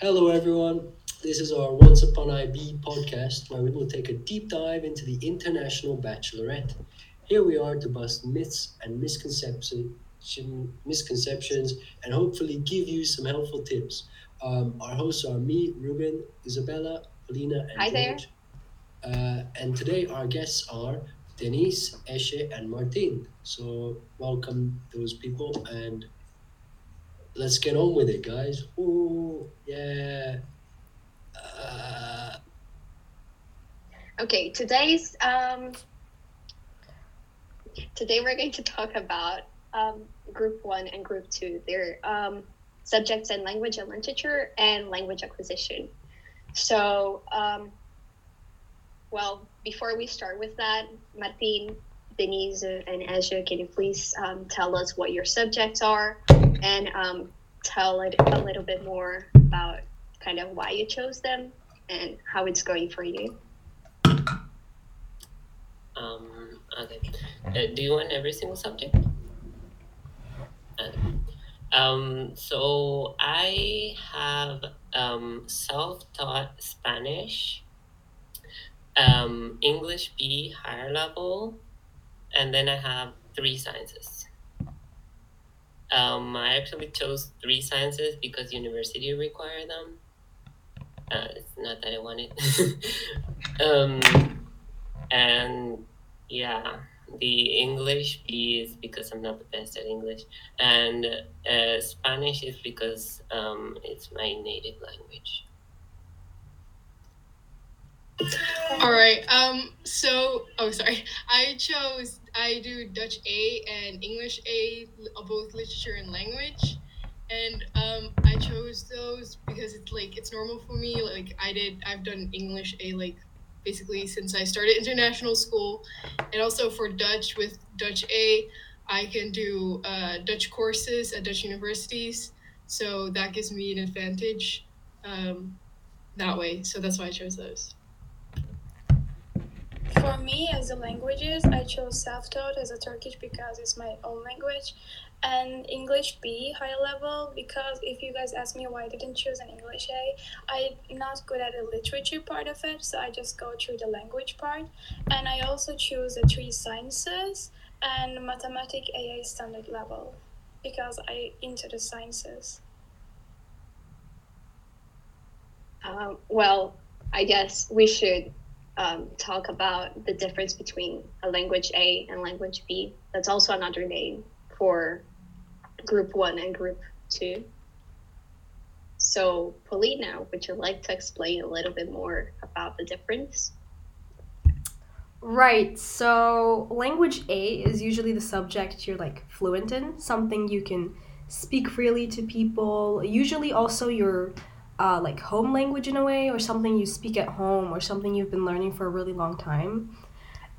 Hello, everyone. This is our Once Upon IB podcast where we will take a deep dive into the International Baccalaureate. Here we are to bust myths and misconception, misconceptions and hopefully give you some helpful tips. Um, our hosts are me, Ruben, Isabella, Polina, and Hi there. Uh, and today our guests are Denise, Eshe, and Martin. So welcome those people and let's get on with it, guys. Ooh, yeah. Uh, Okay, today's um, today we're going to talk about um, group one and group two. Their um, subjects in language and literature and language acquisition. So, um, well, before we start with that, Martin, Denise, and Ezra, can you please um, tell us what your subjects are and um, tell it a little bit more about kind of why you chose them and how it's going for you? Um, okay. Uh, do you want every single subject? Okay. Um, so I have um, self-taught Spanish, um, English B higher level, and then I have three sciences. Um, I actually chose three sciences because university require them. Uh, it's not that I wanted. um, and yeah, the English B is because I'm not the best at English, and uh, Spanish is because um, it's my native language. All right. Um. So, oh, sorry. I chose. I do Dutch A and English A, both literature and language, and um, I chose those because it's like it's normal for me. Like I did. I've done English A like basically since I started international school, and also for Dutch with Dutch A, I can do uh, Dutch courses at Dutch universities. So that gives me an advantage. Um, that way. So that's why I chose those. For me, as the languages, I chose self-taught as a Turkish because it's my own language, and English B high level because if you guys ask me why I didn't choose an English A, I'm not good at the literature part of it, so I just go through the language part, and I also choose the three sciences and mathematic AA standard level because I into the sciences. Um, well, I guess we should um, talk about the difference between a language A and language B. That's also another name for group one and group two. So, Polina, would you like to explain a little bit more about the difference? Right. So, language A is usually the subject you're like fluent in, something you can speak freely to people. Usually, also your uh, like home language in a way, or something you speak at home, or something you've been learning for a really long time.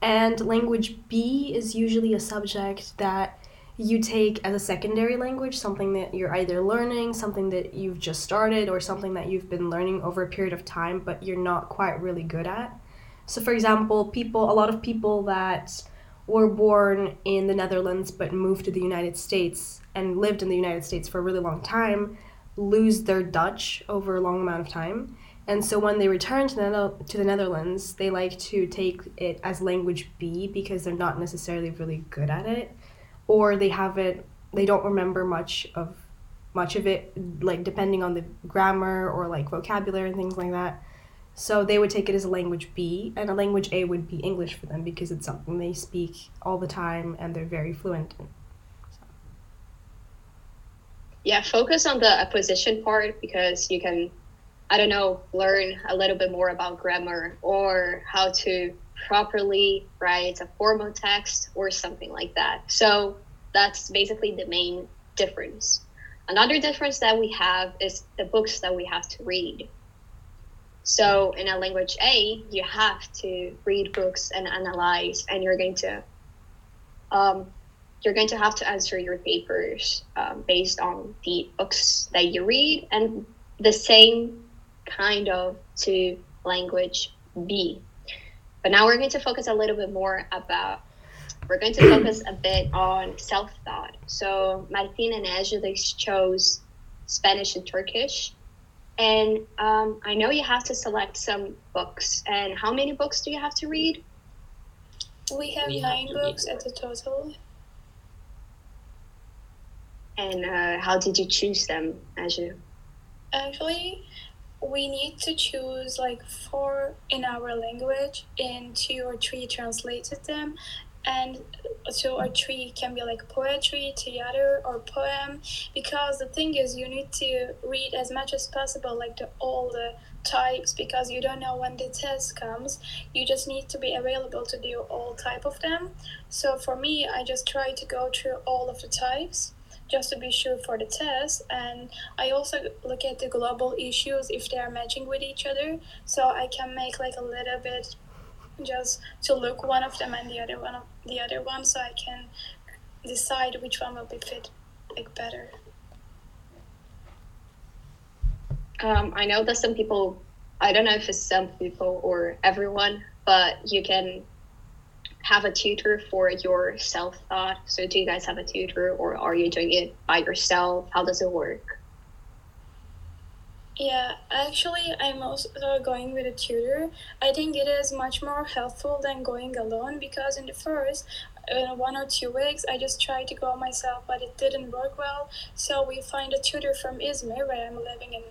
And language B is usually a subject that you take as a secondary language, something that you're either learning, something that you've just started, or something that you've been learning over a period of time, but you're not quite really good at. So, for example, people, a lot of people that were born in the Netherlands but moved to the United States and lived in the United States for a really long time lose their Dutch over a long amount of time. And so when they return to the, Nether- to the Netherlands, they like to take it as language B because they're not necessarily really good at it, or they have it, they don't remember much of much of it, like depending on the grammar or like vocabulary and things like that. So they would take it as a language B, and a language A would be English for them because it's something they speak all the time and they're very fluent in. Yeah, focus on the acquisition part because you can, I don't know, learn a little bit more about grammar or how to properly write a formal text or something like that. So that's basically the main difference. Another difference that we have is the books that we have to read. So in a language A, you have to read books and analyze, and you're going to um, you're going to have to answer your papers um, based on the books that you read, and the same kind of to language B. But now we're going to focus a little bit more about. We're going to focus a bit on self thought. So Martin and Ezra they chose Spanish and Turkish, And um, I know you have to select some books. And how many books do you have to read? We have We nine to read books at the total. And uh, how did you choose them, Aju? Actually, we need to choose like four in our language and two or three translated them. And two or three can be like poetry, theater, or poem. Because the thing is, you need to read as much as possible, like the all the types, because you don't know when the test comes. You just need to be available to do all type of them. So for me, I just try to go through all of the types just to be sure for the test. And i also look at the global issues if they are matching with each other. So i can make like a little bit just to look one of them and the other one of the other one so i can decide which one will be fit like better. Um, I know that some people, I don't know if it's some people or everyone, but you can have a tutor for your self thought. So, do you guys have a tutor or are you doing it by yourself? How does it work? Yeah, actually, I'm also going with a tutor. I think it is much more helpful than going alone because in the first uh, one or two weeks, I just tried to go myself, but it didn't work well. So we find a tutor from Izmir, where I'm living in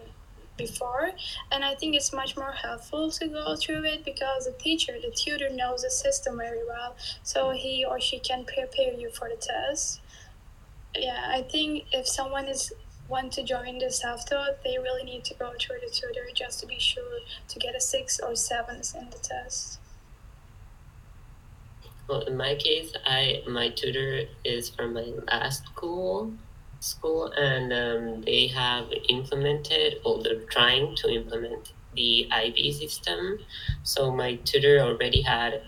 before, and I think it's much more helpful to go through it because the teacher, the tutor, knows the system very well, so he or she can prepare you for the test. Yeah, I think if someone is want to join the self-taught, they really need to go through the tutor just to be sure to get a six or sevens in the test. Well, in my case, I my tutor is from my last school, school, and um, they have implemented, or they're trying to implement the IB system. So my tutor already had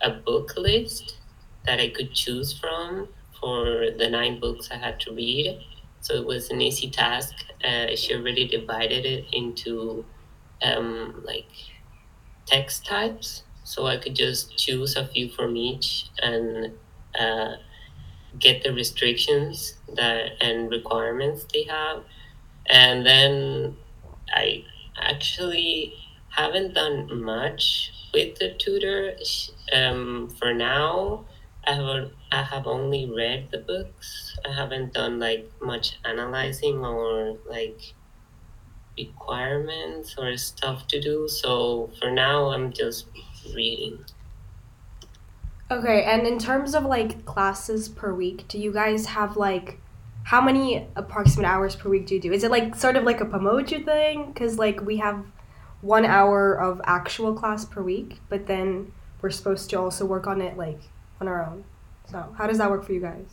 a book list that I could choose from for the nine books I had to read. So it was an easy task. Uh, she already divided it into um, like text types so I could just choose a few from each and uh, get the restrictions that and requirements they have, and then I actually haven't done much with the tutor. Um, for now, I have I have only read the books. I haven't done like much analyzing or like requirements or stuff to do. So for now, I'm just reading. Okay, and in terms of like classes per week, do you guys have like how many approximate hours per week do you do? Is it like sort of like a Pamoja thing? Because like we have one hour of actual class per week, but then we're supposed to also work on it like on our own. So how does that work for you guys?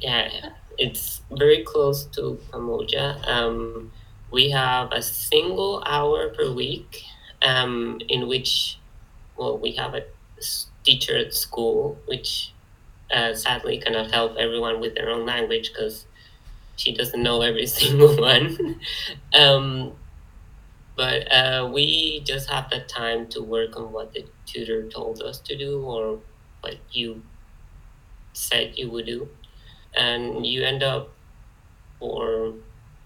Yeah, it's very close to Pamoja. Um, we have a single hour per week um, in which, well, we have a teacher at school, which uh, sadly cannot help everyone with their own language because she doesn't know every single one. um, but uh, we just have the time to work on what the tutor told us to do or what you said you would do. And you end up, or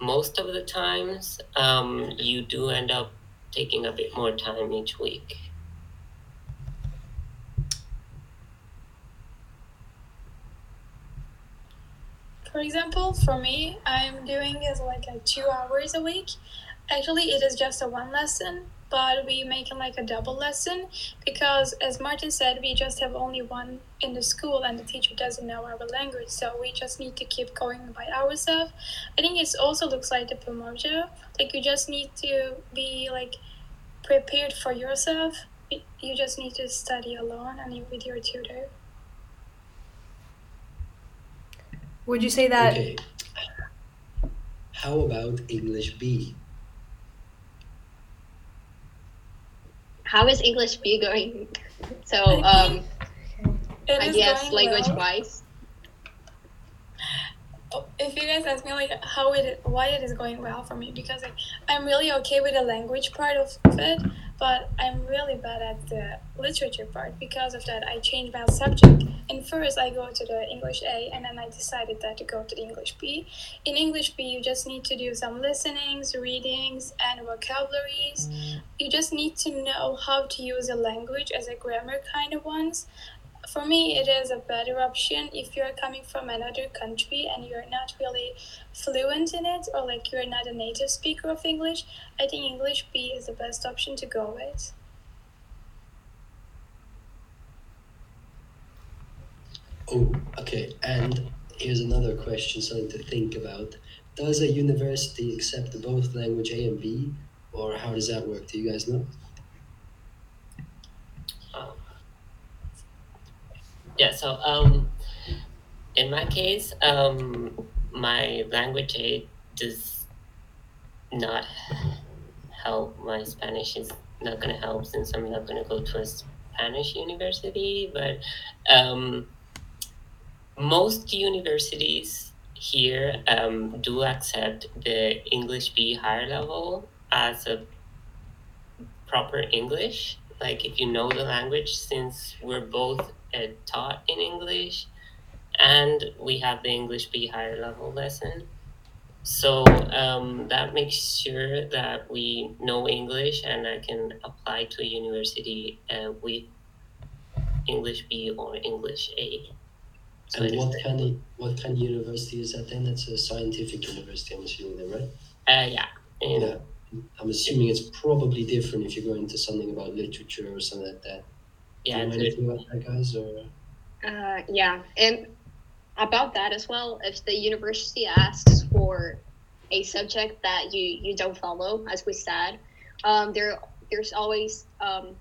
most of the times, um, you do end up taking a bit more time each week. For example, for me, I'm doing it like a two hours a week. Actually, it is just a one lesson, but we make it like a double lesson because, as Martin said, we just have only one in the school and the teacher doesn't know our language, so we just need to keep going by ourselves. I think it also looks like the Pamoja. Like, you just need to be like prepared for yourself. You just need to study alone and with your tutor. Would you say that Okay. How about English B? How is English B going? So, um, I guess language well. wise. if you guys ask me like how it why it is going well for me because like I'm really okay with the language part of it but I'm really bad at the literature part. Because of that, I changed my subject. And first, I go to the English A, and then I decided that to go to the English B. In English B, you just need to do some listenings, readings, and vocabularies. You just need to know how to use a language as a grammar kind of ones for me it is a better option if you're coming from another country and you're not really fluent in it or like you're not a native speaker of english i think english b is the best option to go with Oh, okay. And here's another question, something to think about. Does a university accept both language A and B, or how does that work? Do you guys know? Yeah, so um, in my case, um, my language A does not help. My Spanish is not going to help since I'm not going to go to a Spanish university. But um, most universities here um, do accept the English B higher level as a proper English. Like if you know the language, since we're both taught in English, and we have the English B higher level lesson. So um, that makes sure that we know English and I can apply to a university uh, with English B or English A. So and what kind of what kind of university is that then? That's a scientific university, I'm assuming then, right? Uh, yeah. Yeah. I'm assuming it's probably different if you go into something about literature or something like that. Yeah, Do you know anything about that, guys? Or Uh, yeah, and about that as well, if the university asks for a subject that you you don't follow, as we said, um, there there's always um,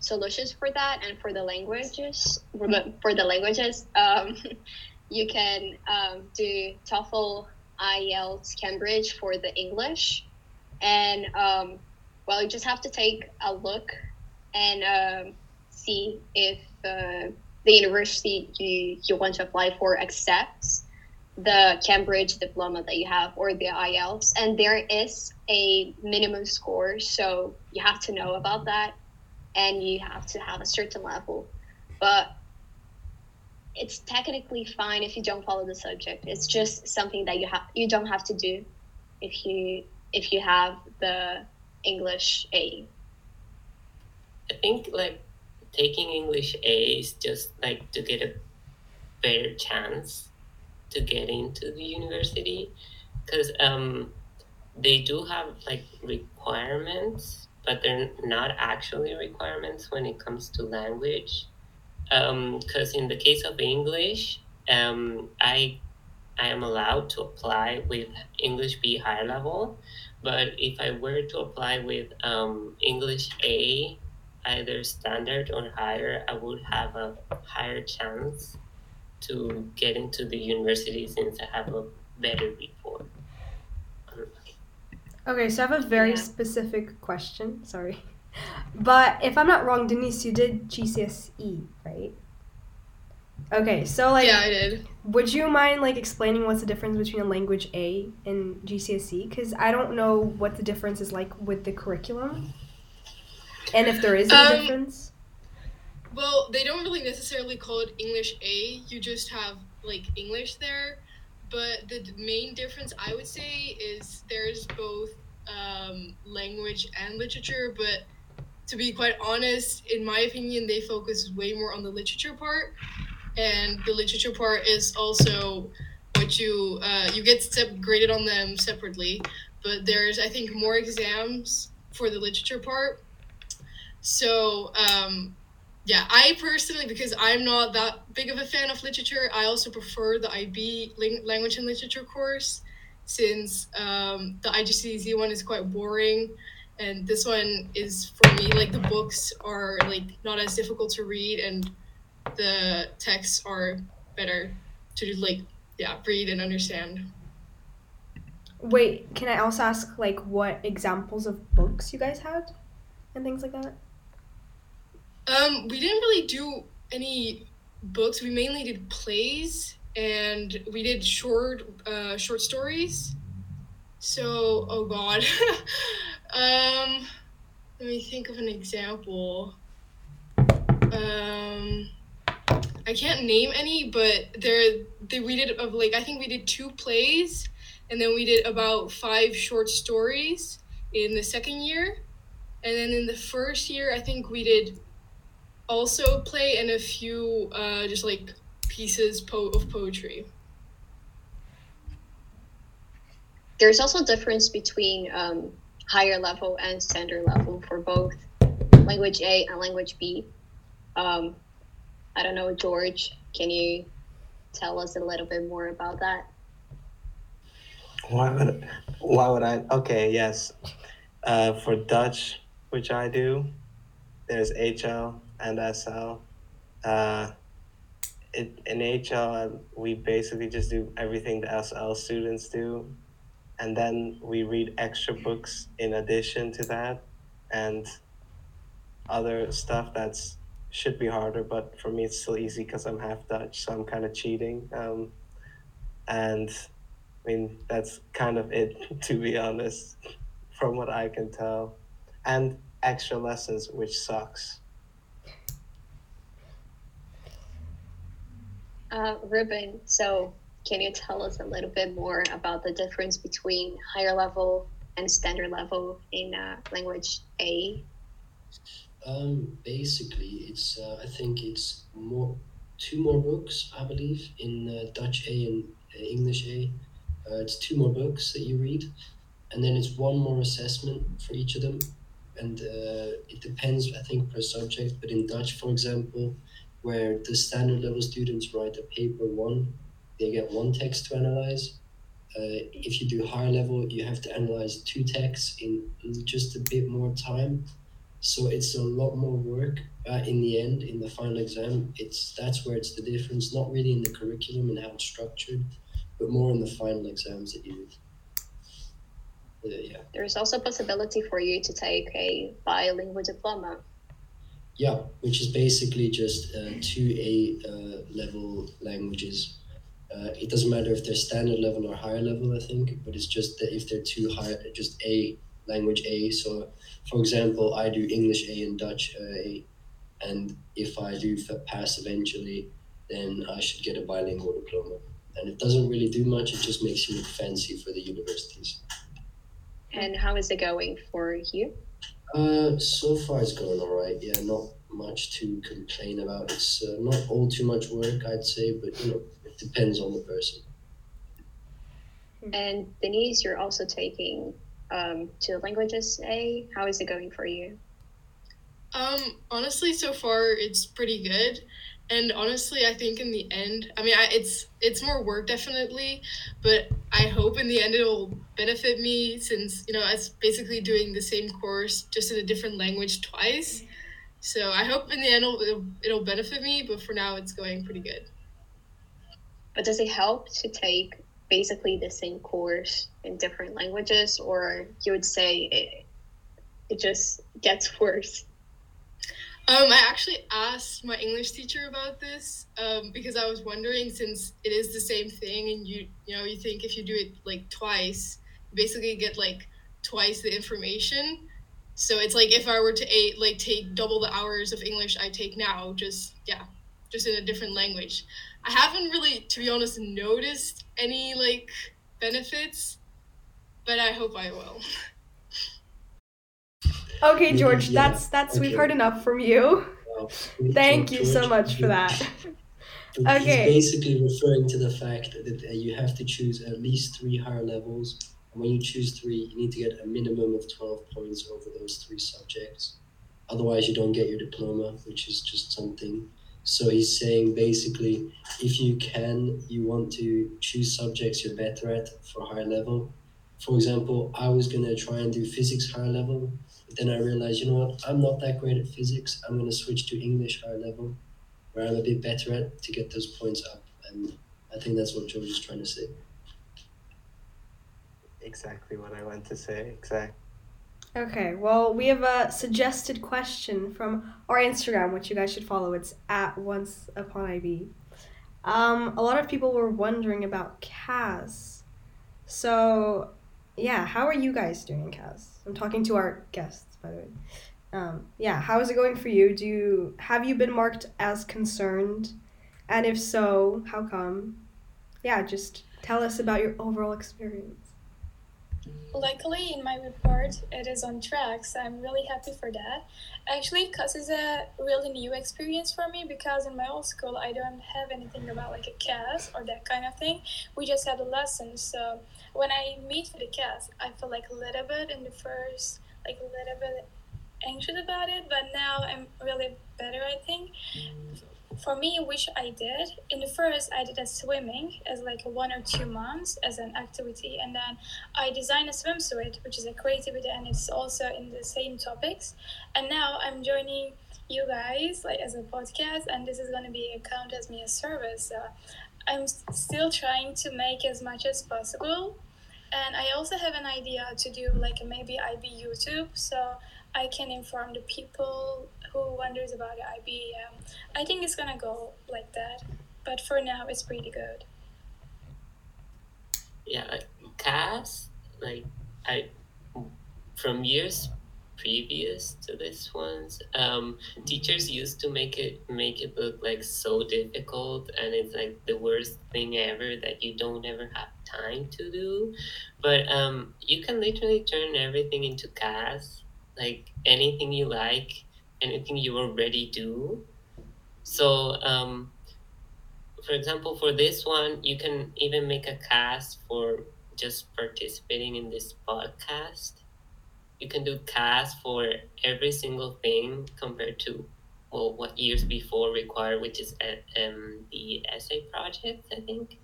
solutions for that, and for the languages for the, for the languages, um, you can um, do TOEFL, IELTS, Cambridge for the English, and um, well, you just have to take a look and um, see if uh, the university you, you want to apply for accepts the Cambridge diploma that you have or the IELTS. And there is a minimum score, so you have to know about that and you have to have a certain level. But it's technically fine if you don't follow the subject. It's just something that you have you don't have to do if you if you have the English A. I think like taking English A is just like to get a better chance to get into the university because um, they do have like requirements, but they're not actually requirements when it comes to language. Because in the case of English, um, I I am allowed to apply with English B higher level, but if I were to apply with um, English A either standard or higher, I would have a higher chance to get into the university since I have a better report. Okay, so I have a very Yeah. specific question. Sorry. But if I'm not wrong, Denise, you did GCSE, right? Okay, so like yeah, I did. would you mind like explaining what's the difference between a language A and GCSE cuz I don't know what the difference is like with the curriculum. And if there is a Um, difference. Well, they don't really necessarily call it English A. You just have like English there. But the main difference I would say is there's both um, language and literature. But to be quite honest, in my opinion, they focus way more on the literature part. And the literature part is also what you uh, you get step graded on them separately. But there's I think more exams for the literature part. So um, yeah, I personally, because I'm not that big of a fan of literature, I also prefer the IB language and literature course since um, the IGCSE one is quite boring. And this one is for me, like the books are like not as difficult to read and the texts are better to like, yeah, read and understand. Wait, can I also ask like what examples of books you guys had and things like that? Um, we didn't really do any books. We mainly did plays and we did short uh, short stories. So, oh god. um let me think of an example. Um, I can't name any, but there, they, we did of like I think we did two plays, and then we did about five short stories in the second year, and then in the first year I think we did also play in a few uh, just like pieces po- of poetry. There's also a difference between um, higher level and standard level for both language A and language B. Um, I don't know, George, can you tell us a little bit more about that? Why would why would I? Okay, yes. Uh, for Dutch, which I do, there's HL and SL. Uh, it, in HL, we basically just do everything the SL students do, and then we read extra books in addition to that, and other stuff that's should be harder, but for me it's still easy because I'm half Dutch, so I'm kind of cheating. Um, and I mean that's kind of it, to be honest, from what I can tell. And extra lessons, which sucks. Uh, Ruben, so can you tell us a little bit more about the difference between higher level and standard level in uh, language A? Um, basically, it's uh, I think it's more two more books I believe in uh, Dutch A and uh, English A. Uh, it's two more books that you read, and then it's one more assessment for each of them, and uh, it depends I think per subject. But in Dutch, for example, where the standard level students write a paper one, they get one text to analyze. Uh, if you do higher level, you have to analyze two texts in just a bit more time so it's a lot more work uh, in the end in the final exam it's that's where it's the difference not really in the curriculum and how it's structured but more in the final exams that you uh, yeah There's also a possibility for you to take a bilingual diploma. yeah which is basically just uh, two a uh, level languages uh, it doesn't matter if they're standard level or higher level i think but it's just that if they're too high just a language a so for example, I do English A and Dutch A, and if I do pass eventually, then I should get a bilingual diploma. And it doesn't really do much; it just makes you look fancy for the universities. And how is it going for you? Uh, so far it's going all right. Yeah, not much to complain about. It's uh, not all too much work, I'd say, but you know, it depends on the person. And Denise, you're also taking um, two languages A. How is it going for you? Um, honestly, so far it's pretty good, and honestly, I think in the end, I mean, I, it's it's more work definitely, but I hope in the end it'll benefit me since you know it's basically doing the same course just in a different language twice. So I hope in the end it'll, it'll, it'll benefit me, but for now it's going pretty good. But does it help to take basically the same course in different languages, or you would say it, it just gets worse? Um, I actually asked my English teacher about this um, because I was wondering since it is the same thing, and you you know you think if you do it like twice, you basically get like twice the information. So it's like if I were to a, like take double the hours of English I take now, just yeah, just in a different language. I haven't really, to be honest, noticed any like benefits, but I hope I will. Okay, George, yeah, that's that's we've heard enough from you. Well, Thank you so George- much for that. okay. He's basically referring to the fact that you have to choose at least three higher levels. And when you choose three, you need to get a minimum of 12 points over those three subjects. Otherwise, you don't get your diploma, which is just something. So he's saying basically, if you can, you want to choose subjects you're better at for higher level. For example, I was going to try and do physics higher level, but then I realized, you know what, I'm not that great at physics. I'm going to switch to English higher level where I'm a bit better at to get those points up. And I think that's what George is trying to say. Exactly what I went to say. Exactly. Okay, well, we have a suggested question from our Instagram, which you guys should follow. It's at Once Upon IB. Um, a lot of people were wondering about CAS. So, yeah, how are you guys doing in CAS? I'm talking to our guests, by the way. Um, yeah, how is it going for you? Do you have you been marked as concerned? And if so, how come? Yeah, just tell us about your overall experience. Luckily, in my report, it is on track, so I'm really happy for that. Actually, CAS is a really new experience for me because in my old school, I don't have anything about like a CAS or that kind of thing. We just had a lesson. So when I meet with the CAS, I feel like a little bit in the first, like a little bit anxious about it, but now I'm really better, I think for me, which I did in the first, I did a swimming as like one or two months as an activity, and then I designed a swimsuit, which is a creativity, and it's also in the same topics. And now I'm joining you guys like as a podcast, and this is gonna be a count as me a service. So I'm still trying to make as much as possible, and I also have an idea to do like maybe IB YouTube, so I can inform the people who wonders about IB. Um, I think it's gonna go like that, but for now it's pretty good. Yeah, like CAS, like I from years previous to this ones, um, teachers used to make it make it look like so difficult, and it's like the worst thing ever that you don't ever have time to do. But um, you can literally turn everything into CAS, like anything you like anything you already do. So, um, for example, for this one, you can even make a CAS for just participating in this podcast. You can do CAS for every single thing compared to well, what years before required, which is um, the essay project, I think.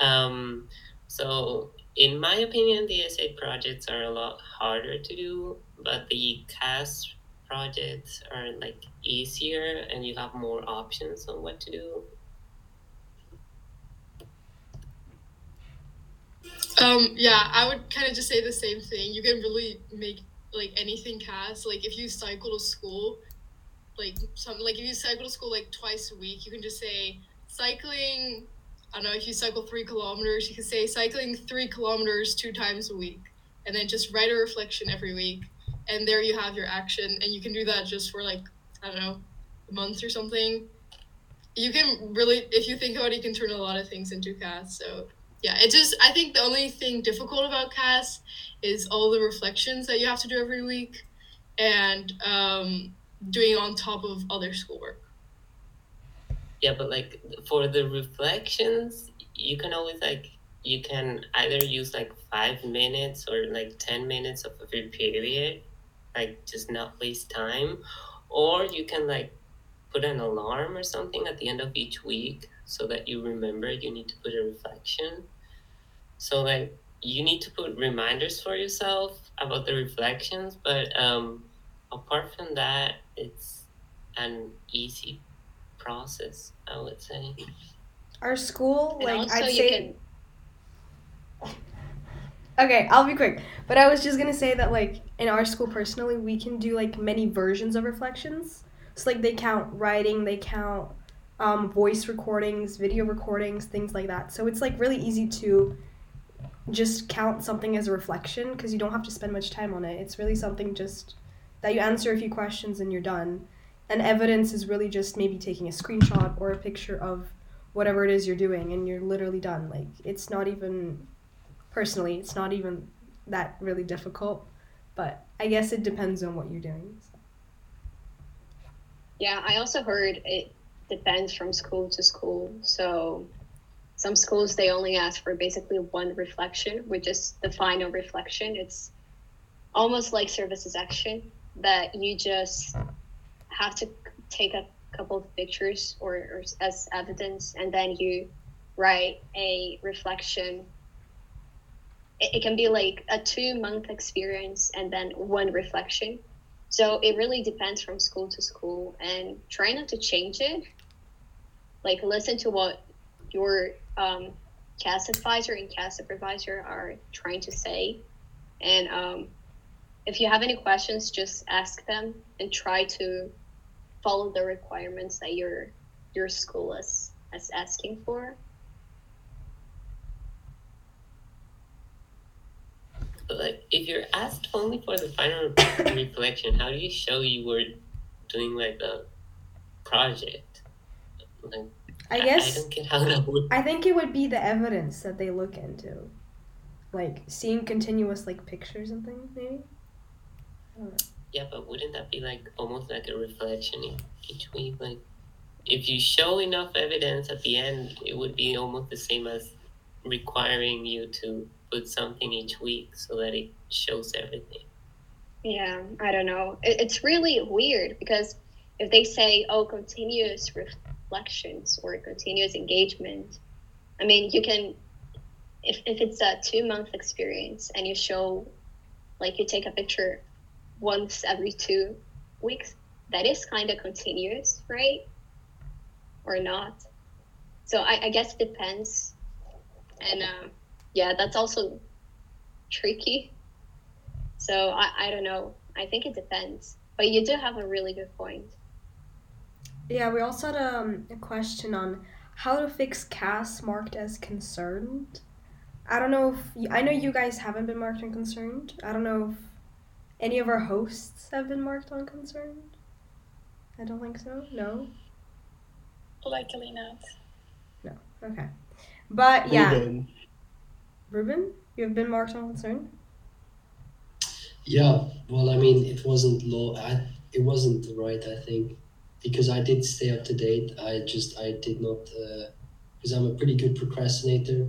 Um, so, in my opinion, the essay projects are a lot harder to do, but the CAS projects are like easier and you have more options on what to do? Um, yeah, I would kind of just say the same thing. You can really make like anything CAS. Like if you cycle to school, like some like if you cycle to school like twice a week, you can just say cycling. I don't know if you cycle three kilometers, you can say cycling three kilometers two times a week, and then just write a reflection every week and there you have your action and you can do that just for like i don't know a month or something you can really if you think about it you can turn a lot of things into casts. so yeah it just i think the only thing difficult about casts is all the reflections that you have to do every week and um, doing on top of other schoolwork yeah but like for the reflections you can always like you can either use like five minutes or like 10 minutes of a period like just not waste time. Or you can like put an alarm or something at the end of each week so that you remember you need to put a reflection. So like you need to put reminders for yourself about the reflections but um apart from that it's an easy process i would say our school like i'd say can Okay, I'll be quick. But I was just gonna say that like in our school personally, we can do like many versions of reflections. So like they count writing, they count um, voice recordings, video recordings, things like that. So it's like really easy to just count something as a reflection because you don't have to spend much time on it. It's really something just that you answer a few questions and you're done. And evidence is really just maybe taking a screenshot or a picture of whatever it is you're doing and you're literally done. Like it's not even personally, it's not even that really difficult. But I guess it depends on what you're doing. So. Yeah, I also heard it depends from school to school. So some schools they only ask for basically one reflection, which is the final reflection. It's almost like services action that you just have to take a couple of pictures or, or as evidence and then you write a reflection it, it can be like a two month experience and then one reflection. So it really depends from school to school and try not to change it. Like listen to what your um, CAS advisor and CAS supervisor are trying to say. And um, if you have any questions, just ask them and try to follow the requirements that your your school is, is asking for. But like, if you're asked only for the final reflection, how do you show you were doing like a project? Like, I I guess don't get how that would. I think it would be the evidence that they look into. Like seeing continuous like pictures and things, maybe? Yeah, but wouldn't that be like almost like a reflection each week? Like, if you show enough evidence at the end, it would be almost the same as requiring you to put something each week so that it shows everything. Yeah, I don't know. It, it's really weird because if they say, oh, continuous reflections or continuous engagement, I mean, you can, if, if it's a two month experience and you show, like, you take a picture once every two weeks, that is kind of continuous, right? Or not. So I, I guess it depends. And uh, yeah, that's also tricky. So I, I don't know. I think it depends. But you do have a really good point. Yeah, we also had um, a question on how to fix CAS marked as concerned. I don't know if I know you guys haven't been marked and concerned. I don't know if any of our hosts have been marked on concerned. I don't think so. No. Likely not. No. Okay. But yeah, Ruben, Ruben, you have been marked on concerned. Yeah, well, I mean, it wasn't law. I, it wasn't right, I think, because I did stay up to date. I just I did not uh, because I'm a pretty good procrastinator.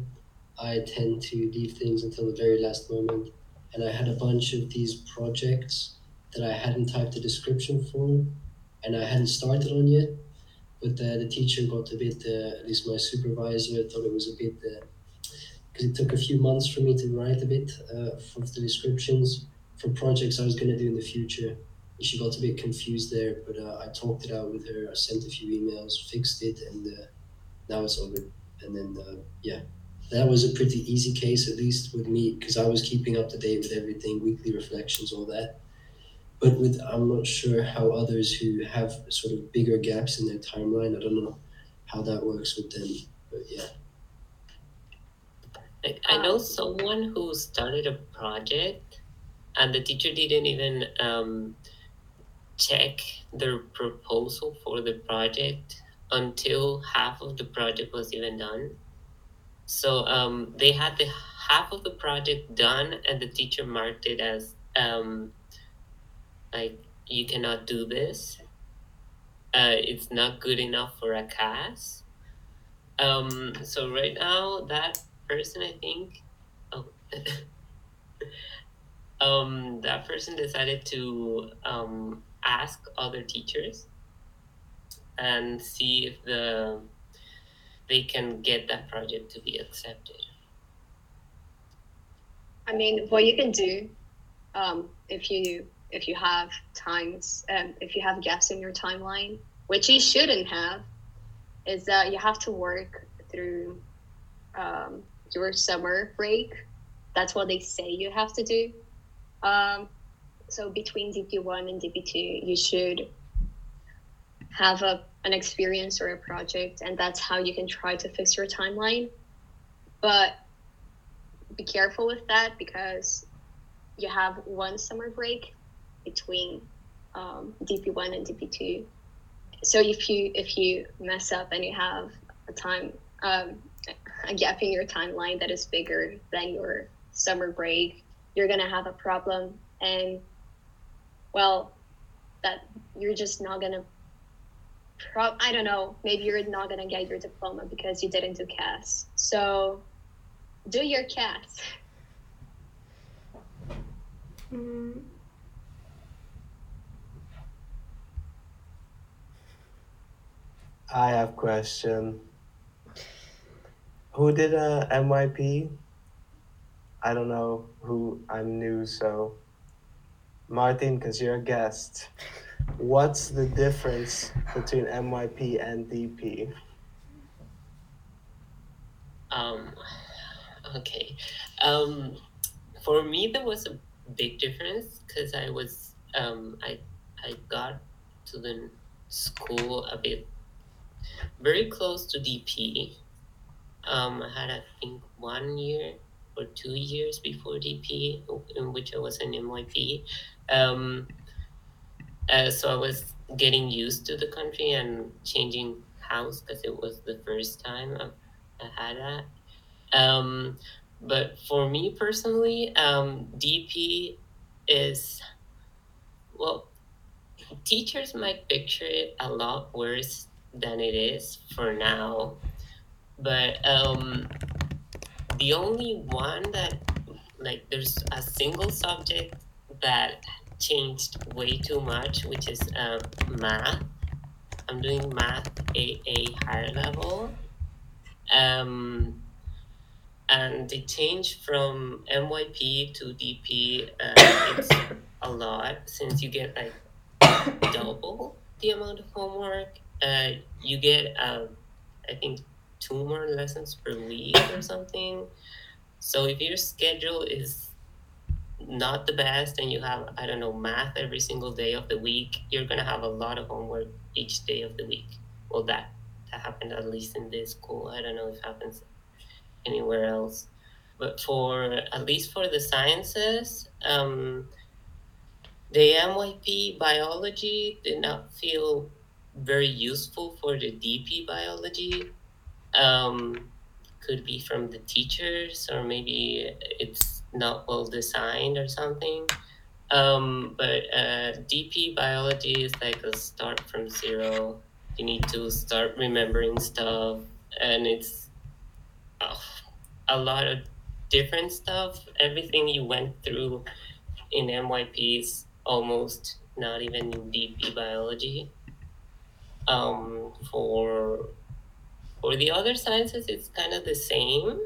I tend to leave things until the very last moment, and I had a bunch of these projects that I hadn't typed a description for, and I hadn't started on yet. But uh, the teacher got a bit, uh, at least my supervisor thought it was a bit, because it took a few months for me to write a bit uh, of the descriptions for projects I was going to do in the future. She got a bit confused there, but uh, I talked it out with her. I sent a few emails, fixed it, and uh, now it's all good. And then, uh, yeah, that was a pretty easy case, at least with me, because I was keeping up to date with everything, weekly reflections, all that. But with, I'm not sure how others who have sort of bigger gaps in their timeline, I don't know how that works with them. But yeah. I know someone who started a project and the teacher didn't even um, check their proposal for the project until half of the project was even done. So um, they had the half of the project done, and the teacher marked it as um, like you cannot do this. Uh, it's not good enough for a class. Um, so right now, that person, I think, oh, um, that person decided to um, ask other teachers and see if the they can get that project to be accepted. I mean, what you can do, um, if you if you have times, um, if you have gaps in your timeline, which you shouldn't have, is that you have to work through um, your summer break. That's what they say you have to do. Um, so between DP one and DP two, you should have a an experience or a project, and that's how you can try to fix your timeline. But be careful with that because you have one summer break between um, DP1 and DP2. So if you if you mess up and you have a time um, a gap in your timeline that is bigger than your summer break, you're gonna have a problem, and well, that you're just not gonna. Pro- I don't know. Maybe you're not gonna get your diploma because you didn't do CAS. So do your CAS. Mm, I have question. Who did a MYP? I don't know who. I'm new, so Martin, because you're a guest. What's the difference between MYP and DP? Um, okay. Um, for me, there was a big difference because I was um, I I got to the school a bit very close to DP. Um, I had I think one year or two years before DP, in which I was an MYP. Um, uh, so I was getting used to the country and changing house because it was the first time I've, I had that. Um, but for me personally, um, DP is well, teachers might picture it a lot worse than it is for now. But um, the only one that like there's a single subject that changed way too much, which is um, math. I'm doing math AA higher level. Um, and the change from MYP to DP, uh, it's a lot since you get like double the amount of homework. Uh, you get, uh, I think, two more lessons per week or something. So if your schedule is not the best and you have, I don't know, math every single day of the week, you're going to have a lot of homework each day of the week. Well, that, that happened at least in this school. I don't know if it happens anywhere else. But for, at least for the sciences, um, the MYP biology did not feel very useful for the DP biology. Um, could be from the teachers, or maybe it's not well designed or something. Um, but uh, DP biology is like a start from zero. You need to start remembering stuff, and it's oh, a lot of different stuff. Everything you went through in MYP is almost not even in DP biology. Um, for for the other sciences, it's kind of the same.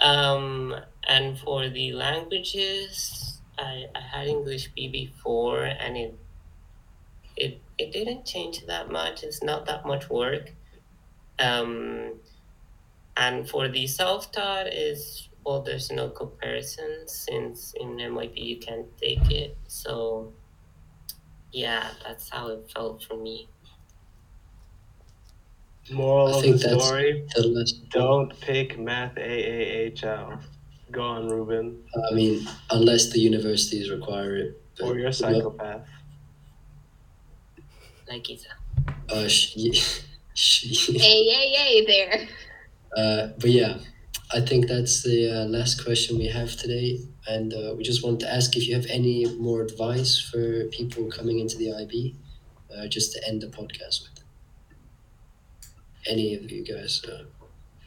Um, and for the languages, I, I had English B before, and it it it didn't change that much. It's not that much work. Um, and for the self-taught is well, there's no comparison since in MYP you can't take it. So yeah, that's how it felt for me. Moral I of think the that's- story: The last- Don't pick math AAHL. Go on, Ruben. I mean, unless the universities require it. Or you're a psychopath. Like Isa. Uh, she, she, Hey, yay, yay there. uh, but yeah, I think that's the uh, last question we have today. And uh, we just want to ask if you have any more advice for people coming into the IB, uh, just to end the podcast with. Any of you guys? Uh,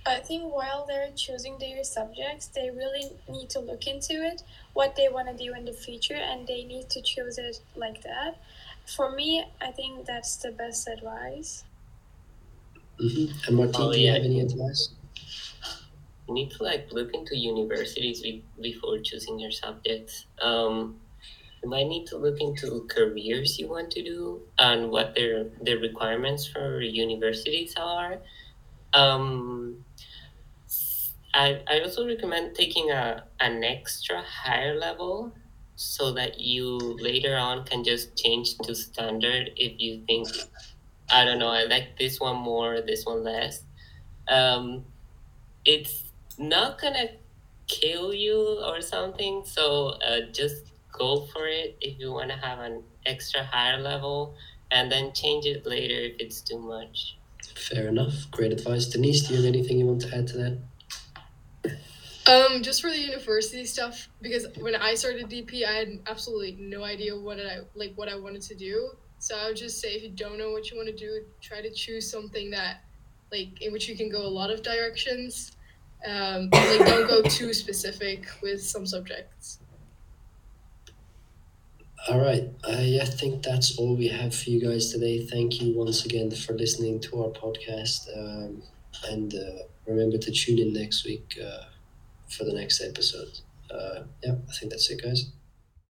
I think while they're choosing their subjects, they really need to look into it, what they want to do in the future, and they need to choose it like that. For me, I think that's the best advice. mhm. And Martin, Oh, do you yeah. have any advice? You need to like look into universities be- before choosing your subjects. Um, might need to look into careers you want to do and what their their requirements for universities are. Um, I I also recommend taking a an extra higher level so that you later on can just change to standard if you think I don't know I like this one more this one less. Um, it's not gonna kill you or something. So uh, just go for it if you want to have an extra higher level, and then change it later if it's too much. Fair enough. Great advice. Denise, do you have anything you want to add to that? Um, just for the university stuff, because when I started DP, I had absolutely no idea what I like what I wanted to do. So I would just say, if you don't know what you want to do, try to choose something that, like, in which you can go a lot of directions. Um, like, don't go too specific with some subjects. All right. I, I think that's all we have for you guys today. Thank you once again for listening to our podcast. Um, and uh, remember to tune in next week uh, for the next episode. Uh, yeah, I think that's it, guys.